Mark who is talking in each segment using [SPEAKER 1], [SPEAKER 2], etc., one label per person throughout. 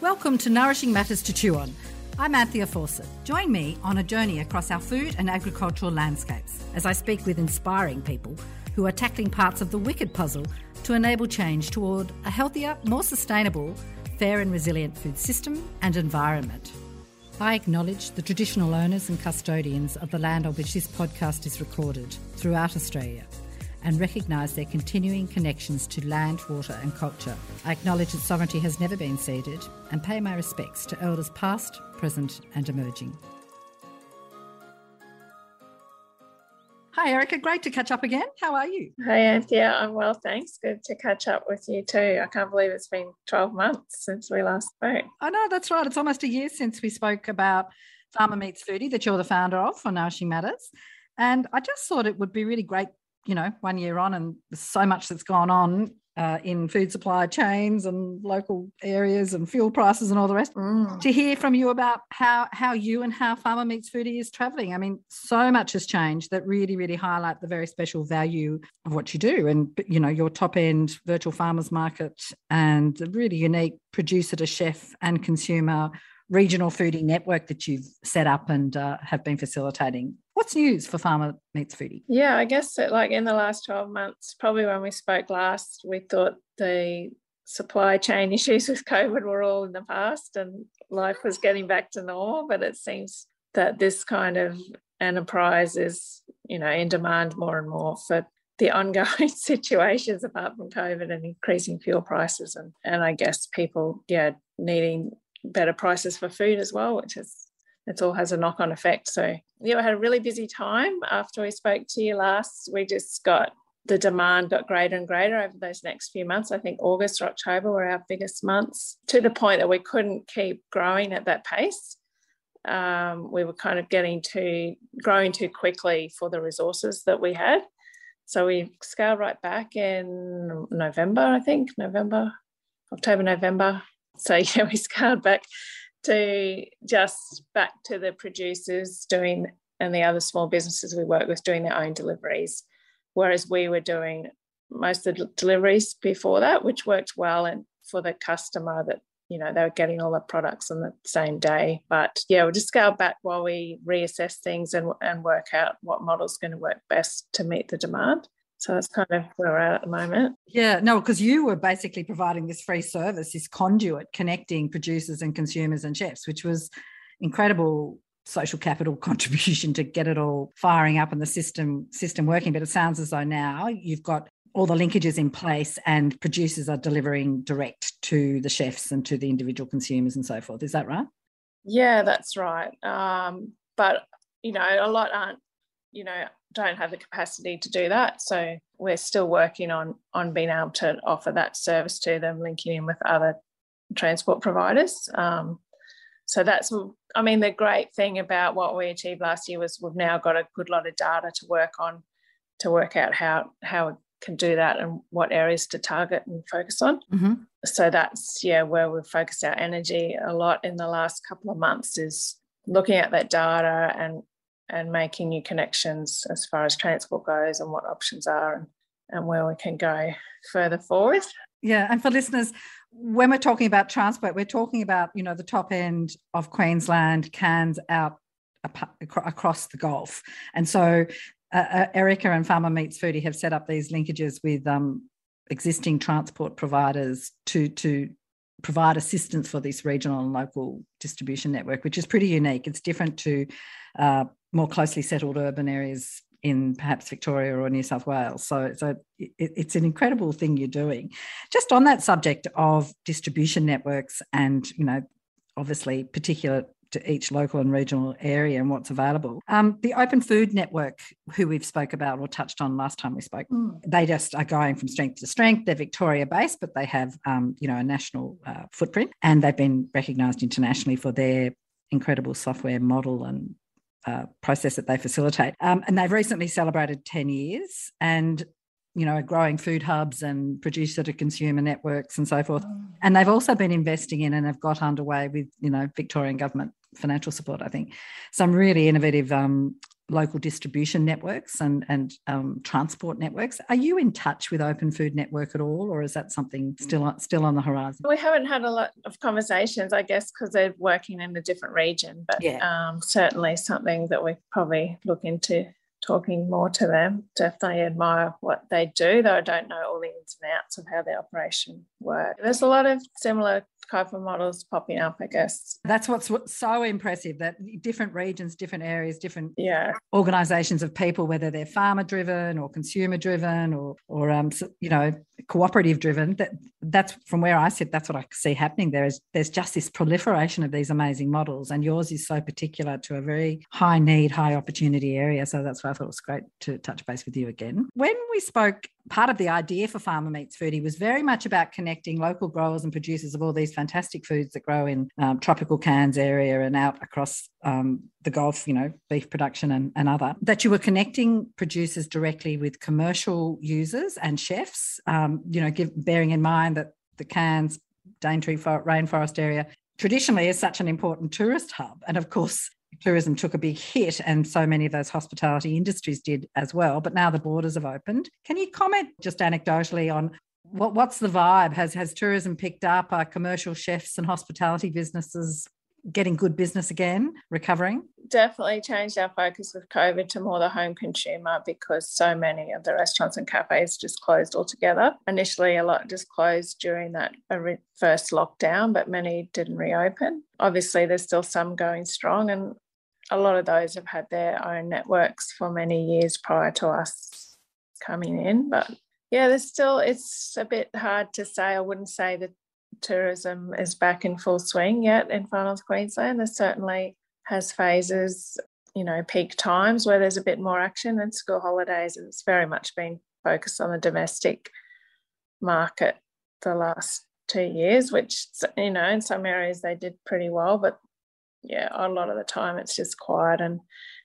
[SPEAKER 1] Welcome to Nourishing Matters to Chew On. I'm Anthea Fawcett. Join me on a journey across our food and agricultural landscapes as I speak with inspiring people who are tackling parts of the wicked puzzle to enable change toward a healthier, more sustainable, fair and resilient food system and environment. I acknowledge the traditional owners and custodians of the land on which this podcast is recorded throughout Australia and recognise their continuing connections to land, water, and culture. I acknowledge that sovereignty has never been ceded and pay my respects to elders past, present, and emerging. Hi, Erica. Great to catch up again. How are you?
[SPEAKER 2] Hey, Anthea. I'm well, thanks. Good to catch up with you too. I can't believe it's been 12 months since we last spoke.
[SPEAKER 1] I know, that's right. It's almost a year since we spoke about Farmer Meets Foodie, that you're the founder of for Nourishing Matters. And I just thought it would be really great you know, one year on, and so much that's gone on uh, in food supply chains and local areas and fuel prices and all the rest. Mm. To hear from you about how how you and how Farmer Meets Foodie is travelling. I mean, so much has changed that really, really highlight the very special value of what you do, and you know, your top end virtual farmers market and the really unique producer to chef and consumer regional foodie network that you've set up and uh, have been facilitating. What's news for Farmer Meets Foodie?
[SPEAKER 2] Yeah, I guess that like in the last 12 months, probably when we spoke last, we thought the supply chain issues with COVID were all in the past and life was getting back to normal. But it seems that this kind of enterprise is, you know, in demand more and more for the ongoing situations apart from COVID and increasing fuel prices and, and I guess people, yeah, needing better prices for food as well, which is it all has a knock-on effect. So yeah, we had a really busy time after we spoke to you last. We just got the demand got greater and greater over those next few months. I think August or October were our biggest months to the point that we couldn't keep growing at that pace. Um, we were kind of getting to growing too quickly for the resources that we had. So we scaled right back in November, I think, November, October, November. So yeah, we scaled back to just back to the producers doing and the other small businesses we work with doing their own deliveries, whereas we were doing most of the deliveries before that, which worked well and for the customer that you know they were getting all the products on the same day. But yeah, we'll just scale back while we reassess things and, and work out what model's going to work best to meet the demand. So that's kind of where we're at at the moment.
[SPEAKER 1] Yeah, no, because you were basically providing this free service, this conduit connecting producers and consumers and chefs, which was incredible social capital contribution to get it all firing up and the system system working. But it sounds as though now you've got all the linkages in place and producers are delivering direct to the chefs and to the individual consumers and so forth. Is that right?
[SPEAKER 2] Yeah, that's right. Um, but you know, a lot aren't you know don't have the capacity to do that. So we're still working on on being able to offer that service to them linking in with other transport providers. Um, so that's i mean the great thing about what we achieved last year was we've now got a good lot of data to work on to work out how how we can do that and what areas to target and focus on. Mm-hmm. so that's yeah where we've focused our energy a lot in the last couple of months is looking at that data and and making new connections as far as transport goes and what options are and, and where we can go further forward.
[SPEAKER 1] Yeah, and for listeners, when we're talking about transport, we're talking about you know the top end of Queensland, Cairns out across the Gulf, and so uh, uh, Erica and Farmer Meets Foodie have set up these linkages with um, existing transport providers to to provide assistance for this regional and local distribution network, which is pretty unique. It's different to uh, more closely settled urban areas in perhaps Victoria or New South Wales. So, so it, it's an incredible thing you're doing. Just on that subject of distribution networks and, you know, obviously particular to each local and regional area and what's available. Um, the Open Food Network, who we've spoke about or touched on last time we spoke, mm. they just are going from strength to strength. They're Victoria based, but they have um, you know a national uh, footprint, and they've been recognised internationally for their incredible software model and uh, process that they facilitate. Um, and they've recently celebrated 10 years and, you know, growing food hubs and producer to consumer networks and so forth. Mm. And they've also been investing in and have got underway with, you know, Victorian government financial support, I think, some really innovative um, local distribution networks and and um, transport networks. Are you in touch with Open Food Network at all, or is that something still on, still on the horizon?
[SPEAKER 2] We haven't had a lot of conversations, I guess, because they're working in a different region. But yeah. um, certainly something that we probably look into talking more to them. Definitely admire what they do, though I don't know all the ins and outs of how their operation works. There's a lot of similar type of models popping up, I guess.
[SPEAKER 1] That's what's so impressive that different regions, different areas, different
[SPEAKER 2] yeah.
[SPEAKER 1] organizations of people, whether they're farmer driven or consumer driven or, or um, you know, cooperative driven, that that's from where I sit, that's what I see happening there is there's just this proliferation of these amazing models. And yours is so particular to a very high need, high opportunity area. So that's why I thought it was great to touch base with you again. When we spoke part of the idea for Farmer Meets Foodie was very much about connecting local growers and producers of all these fantastic foods that grow in um, tropical Cairns area and out across um, the Gulf, you know, beef production and, and other, that you were connecting producers directly with commercial users and chefs, um, you know, give, bearing in mind that the Cairns Daintree rainforest area traditionally is such an important tourist hub. And of course, tourism took a big hit and so many of those hospitality industries did as well. But now the borders have opened. Can you comment just anecdotally on what, what's the vibe? Has has tourism picked up? Are commercial chefs and hospitality businesses getting good business again recovering
[SPEAKER 2] definitely changed our focus with covid to more the home consumer because so many of the restaurants and cafes just closed altogether initially a lot just closed during that first lockdown but many didn't reopen obviously there's still some going strong and a lot of those have had their own networks for many years prior to us coming in. But yeah, there's still, it's a bit hard to say. I wouldn't say that tourism is back in full swing yet in Far North Queensland. There certainly has phases, you know, peak times where there's a bit more action and school holidays. It's very much been focused on the domestic market the last two years, which, you know, in some areas they did pretty well, but yeah, a lot of the time it's just quiet and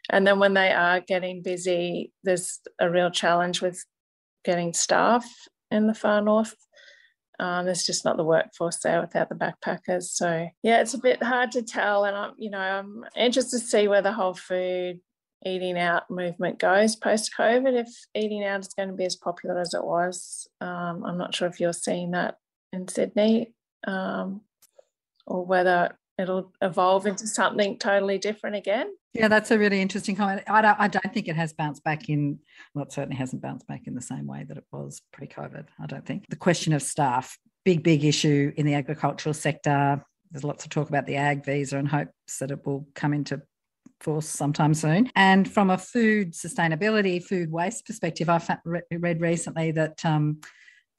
[SPEAKER 2] and then when they are getting busy, there's a real challenge with getting staff in the far north. Um, there's just not the workforce there without the backpackers. So yeah, it's a bit hard to tell. And I'm, you know, I'm interested to see where the whole food eating out movement goes post COVID. If eating out is going to be as popular as it was, um, I'm not sure if you're seeing that in Sydney, um, or whether it'll evolve into something totally different again.
[SPEAKER 1] Yeah, that's a really interesting comment. I don't, I don't think it has bounced back in, well, it certainly hasn't bounced back in the same way that it was pre COVID. I don't think. The question of staff, big, big issue in the agricultural sector. There's lots of talk about the ag visa and hopes that it will come into force sometime soon. And from a food sustainability, food waste perspective, I read recently that um,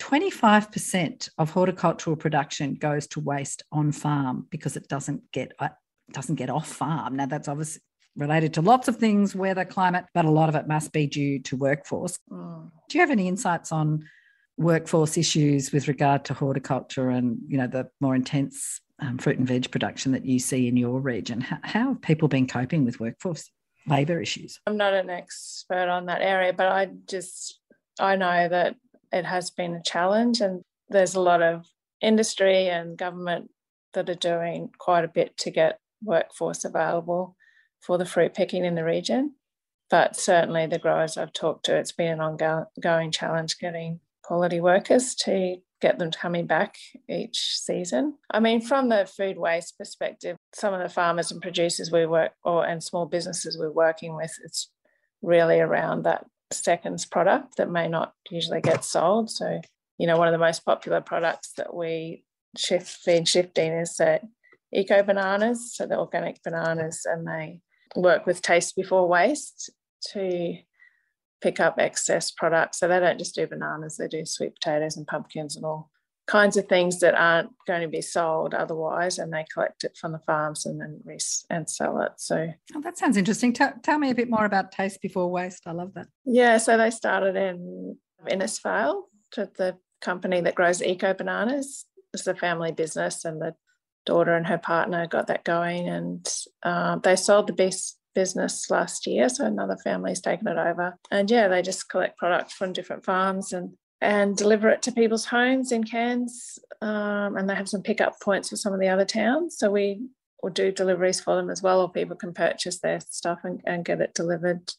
[SPEAKER 1] 25% of horticultural production goes to waste on farm because it doesn't get uh, doesn't get off farm. Now that's obviously related to lots of things, weather, climate, but a lot of it must be due to workforce. Mm. Do you have any insights on workforce issues with regard to horticulture and you know the more intense um, fruit and veg production that you see in your region? How, how have people been coping with workforce labour issues?
[SPEAKER 2] I'm not an expert on that area, but I just I know that it has been a challenge, and there's a lot of industry and government that are doing quite a bit to get workforce available for the fruit picking in the region. But certainly, the growers I've talked to, it's been an ongoing challenge getting quality workers to get them coming back each season. I mean, from the food waste perspective, some of the farmers and producers we work or and small businesses we're working with, it's really around that seconds product that may not usually get sold. So, you know, one of the most popular products that we shift been shifting is that eco bananas, so the organic bananas, and they work with Taste Before Waste to pick up excess products. So they don't just do bananas, they do sweet potatoes and pumpkins and all kinds of things that aren't going to be sold otherwise, and they collect it from the farms and then res- and sell it. So
[SPEAKER 1] oh, that sounds interesting. T- tell me a bit more about Taste Before Waste. I love that.
[SPEAKER 2] Yeah, so they started in Innisfail to the company that grows eco bananas. It's a family business, and the daughter and her partner got that going, and uh, they sold the best business last year. So another family's taken it over, and yeah, they just collect product from different farms and and deliver it to people's homes in Cairns. Um, and they have some pickup points for some of the other towns. So we will do deliveries for them as well, or people can purchase their stuff and, and get it delivered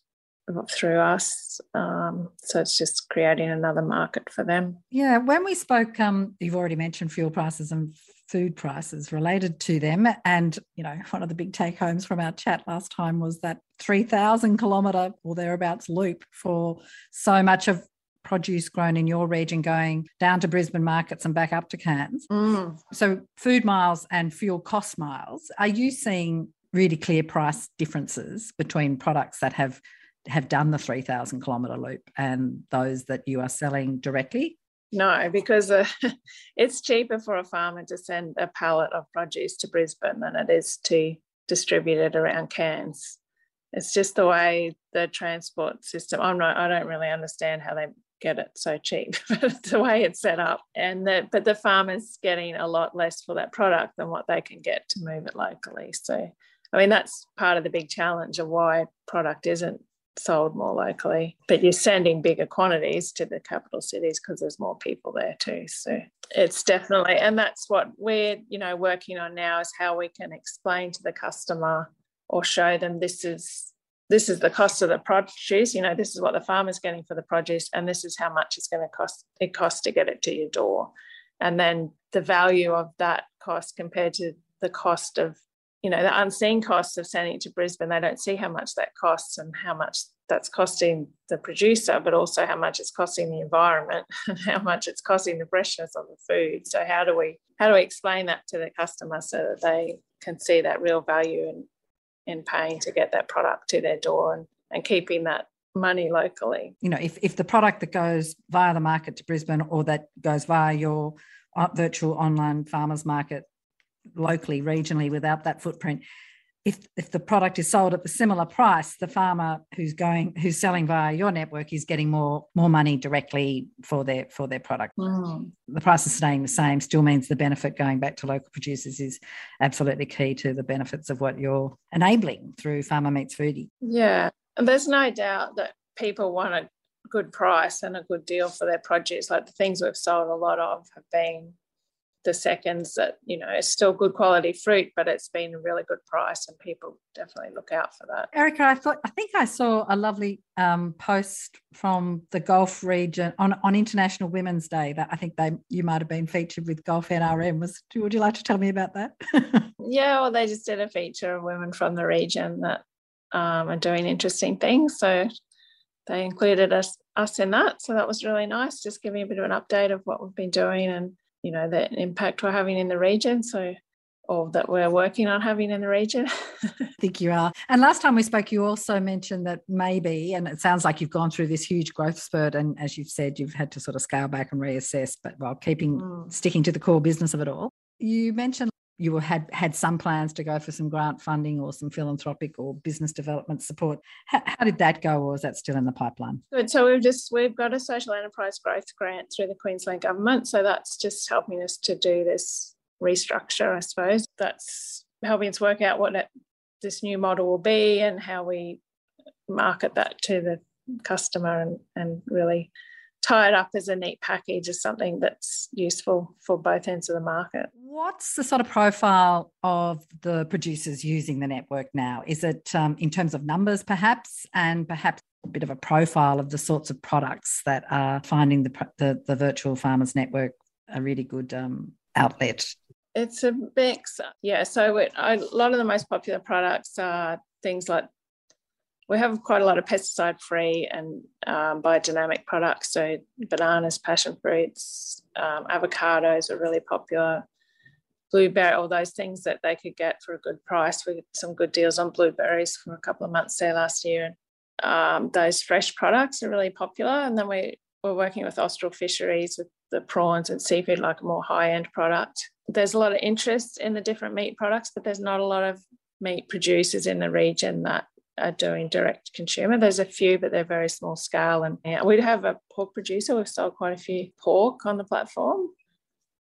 [SPEAKER 2] through us. Um, so it's just creating another market for them.
[SPEAKER 1] Yeah, when we spoke, um, you've already mentioned fuel prices and food prices related to them. And, you know, one of the big take homes from our chat last time was that 3,000 kilometre or thereabouts loop for so much of produce grown in your region going down to Brisbane markets and back up to Cairns. Mm. So, food miles and fuel cost miles, are you seeing really clear price differences between products that have have done the 3000 kilometre loop and those that you are selling directly
[SPEAKER 2] no, because uh, it's cheaper for a farmer to send a pallet of produce to Brisbane than it is to distribute it around Cairns. It's just the way the transport system. I'm not. I don't really understand how they get it so cheap, the way it's set up. And that, but the farmer's getting a lot less for that product than what they can get to move it locally. So, I mean, that's part of the big challenge of why product isn't sold more locally. But you're sending bigger quantities to the capital cities because there's more people there too. So it's definitely, and that's what we're, you know, working on now is how we can explain to the customer or show them this is this is the cost of the produce you know this is what the farmer's getting for the produce and this is how much it's going to cost it costs to get it to your door and then the value of that cost compared to the cost of you know the unseen costs of sending it to Brisbane. They don't see how much that costs and how much that's costing the producer, but also how much it's costing the environment and how much it's costing the freshness of the food. So how do we how do we explain that to the customer so that they can see that real value in in paying to get that product to their door and, and keeping that money locally.
[SPEAKER 1] You know, if, if the product that goes via the market to Brisbane or that goes via your uh, virtual online farmers market locally, regionally, without that footprint. If, if the product is sold at the similar price, the farmer who's going who's selling via your network is getting more more money directly for their for their product. Mm. The price is staying the same still means the benefit going back to local producers is absolutely key to the benefits of what you're enabling through Farmer Meets Foodie.
[SPEAKER 2] Yeah, and there's no doubt that people want a good price and a good deal for their produce. Like the things we've sold a lot of have been the seconds that you know it's still good quality fruit but it's been a really good price and people definitely look out for that.
[SPEAKER 1] Erica i thought i think i saw a lovely um, post from the gulf region on, on international women's day that i think they you might have been featured with gulf nrm was would you like to tell me about that?
[SPEAKER 2] Yeah well they just did a feature of women from the region that um, are doing interesting things. So they included us us in that. So that was really nice just giving a bit of an update of what we've been doing and you know the impact we're having in the region so or that we're working on having in the region.
[SPEAKER 1] I think you are. And last time we spoke, you also mentioned that maybe, and it sounds like you've gone through this huge growth spurt, and as you've said, you've had to sort of scale back and reassess, but while keeping mm. sticking to the core business of it all. You mentioned you had had some plans to go for some grant funding or some philanthropic or business development support. How, how, did that go, or is that still in the pipeline?
[SPEAKER 2] Good. So we've just we've got a social enterprise growth grant through the Queensland government. So that's just helping us to do this restructure, I suppose. That's helping us work out what it, this new model will be and how we market that to the customer and, and really tie it up as a neat package as something that's useful for both ends of the market.
[SPEAKER 1] What's the sort of profile of the producers using the network now? Is it um, in terms of numbers, perhaps, and perhaps a bit of a profile of the sorts of products that are finding the the, the virtual farmers network a really good um, outlet?
[SPEAKER 2] It's a mix, yeah. So it, a lot of the most popular products are things like we have quite a lot of pesticide free and um, biodynamic products. So bananas, passion fruits, um, avocados are really popular. Blueberry, all those things that they could get for a good price. We got some good deals on blueberries for a couple of months there last year. Um, those fresh products are really popular. And then we, we're working with Austral Fisheries with the prawns and seafood, like a more high end product. There's a lot of interest in the different meat products, but there's not a lot of meat producers in the region that are doing direct consumer. There's a few, but they're very small scale. And yeah, we have a pork producer. We've sold quite a few pork on the platform.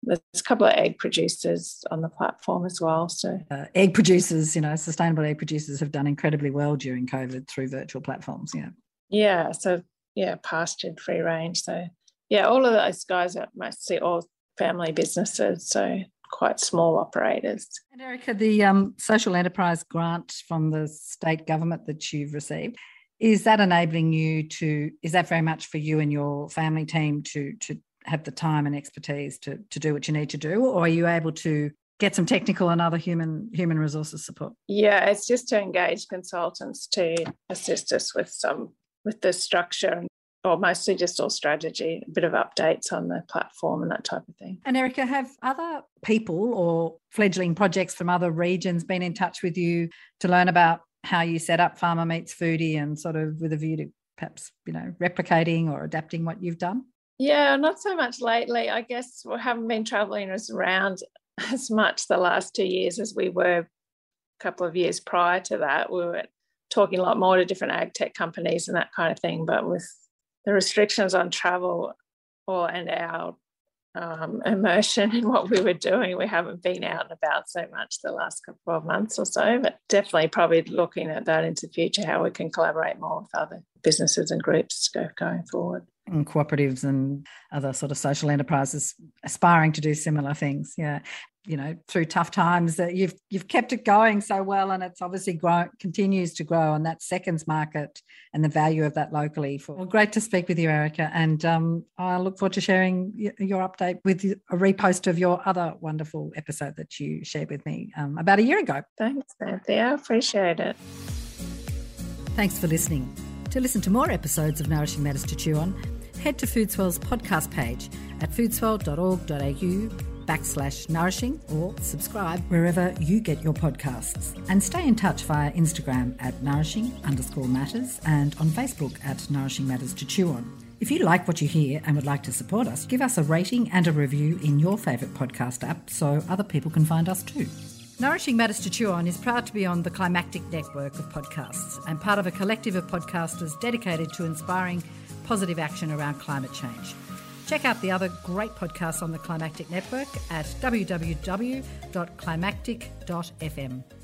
[SPEAKER 2] There's a couple of egg producers on the platform as well. So
[SPEAKER 1] uh, egg producers, you know, sustainable egg producers have done incredibly well during COVID through virtual platforms. Yeah.
[SPEAKER 2] Yeah. So yeah, pastured, free range. So yeah, all of those guys are mostly all family businesses. So quite small operators.
[SPEAKER 1] And Erica, the um, social enterprise grant from the state government that you've received, is that enabling you to is that very much for you and your family team to to have the time and expertise to to do what you need to do or are you able to get some technical and other human human resources support
[SPEAKER 2] yeah it's just to engage consultants to assist us with some with the structure or mostly just all strategy, a bit of updates on the platform and that type of thing.
[SPEAKER 1] And Erica, have other people or fledgling projects from other regions been in touch with you to learn about how you set up Farmer Meets Foodie and sort of with a view to perhaps, you know, replicating or adapting what you've done?
[SPEAKER 2] Yeah, not so much lately. I guess we haven't been traveling around as much the last two years as we were a couple of years prior to that. We were talking a lot more to different ag tech companies and that kind of thing, but with the restrictions on travel or and our um, immersion in what we were doing. We haven't been out and about so much the last couple of months or so, but definitely probably looking at that into the future, how we can collaborate more with other businesses and groups going forward.
[SPEAKER 1] And cooperatives and other sort of social enterprises aspiring to do similar things. Yeah you know through tough times that you've you've kept it going so well and it's obviously grow continues to grow on that seconds market and the value of that locally for well, great to speak with you erica. And um, i look forward to sharing your update with a repost of your other wonderful episode that you shared with me um, about a year ago.
[SPEAKER 2] Thanks Anthea. i appreciate it.
[SPEAKER 1] Thanks for listening. To listen to more episodes of nourishing matters to chew on head to foodswell's podcast page at foodswell.org.au backslash nourishing or subscribe wherever you get your podcasts. And stay in touch via Instagram at nourishing underscore matters and on Facebook at nourishing matters to chew on. If you like what you hear and would like to support us, give us a rating and a review in your favourite podcast app so other people can find us too. Nourishing Matters to Chew On is proud to be on the Climactic network of podcasts and part of a collective of podcasters dedicated to inspiring positive action around climate change. Check out the other great podcasts on the Climactic Network at www.climactic.fm.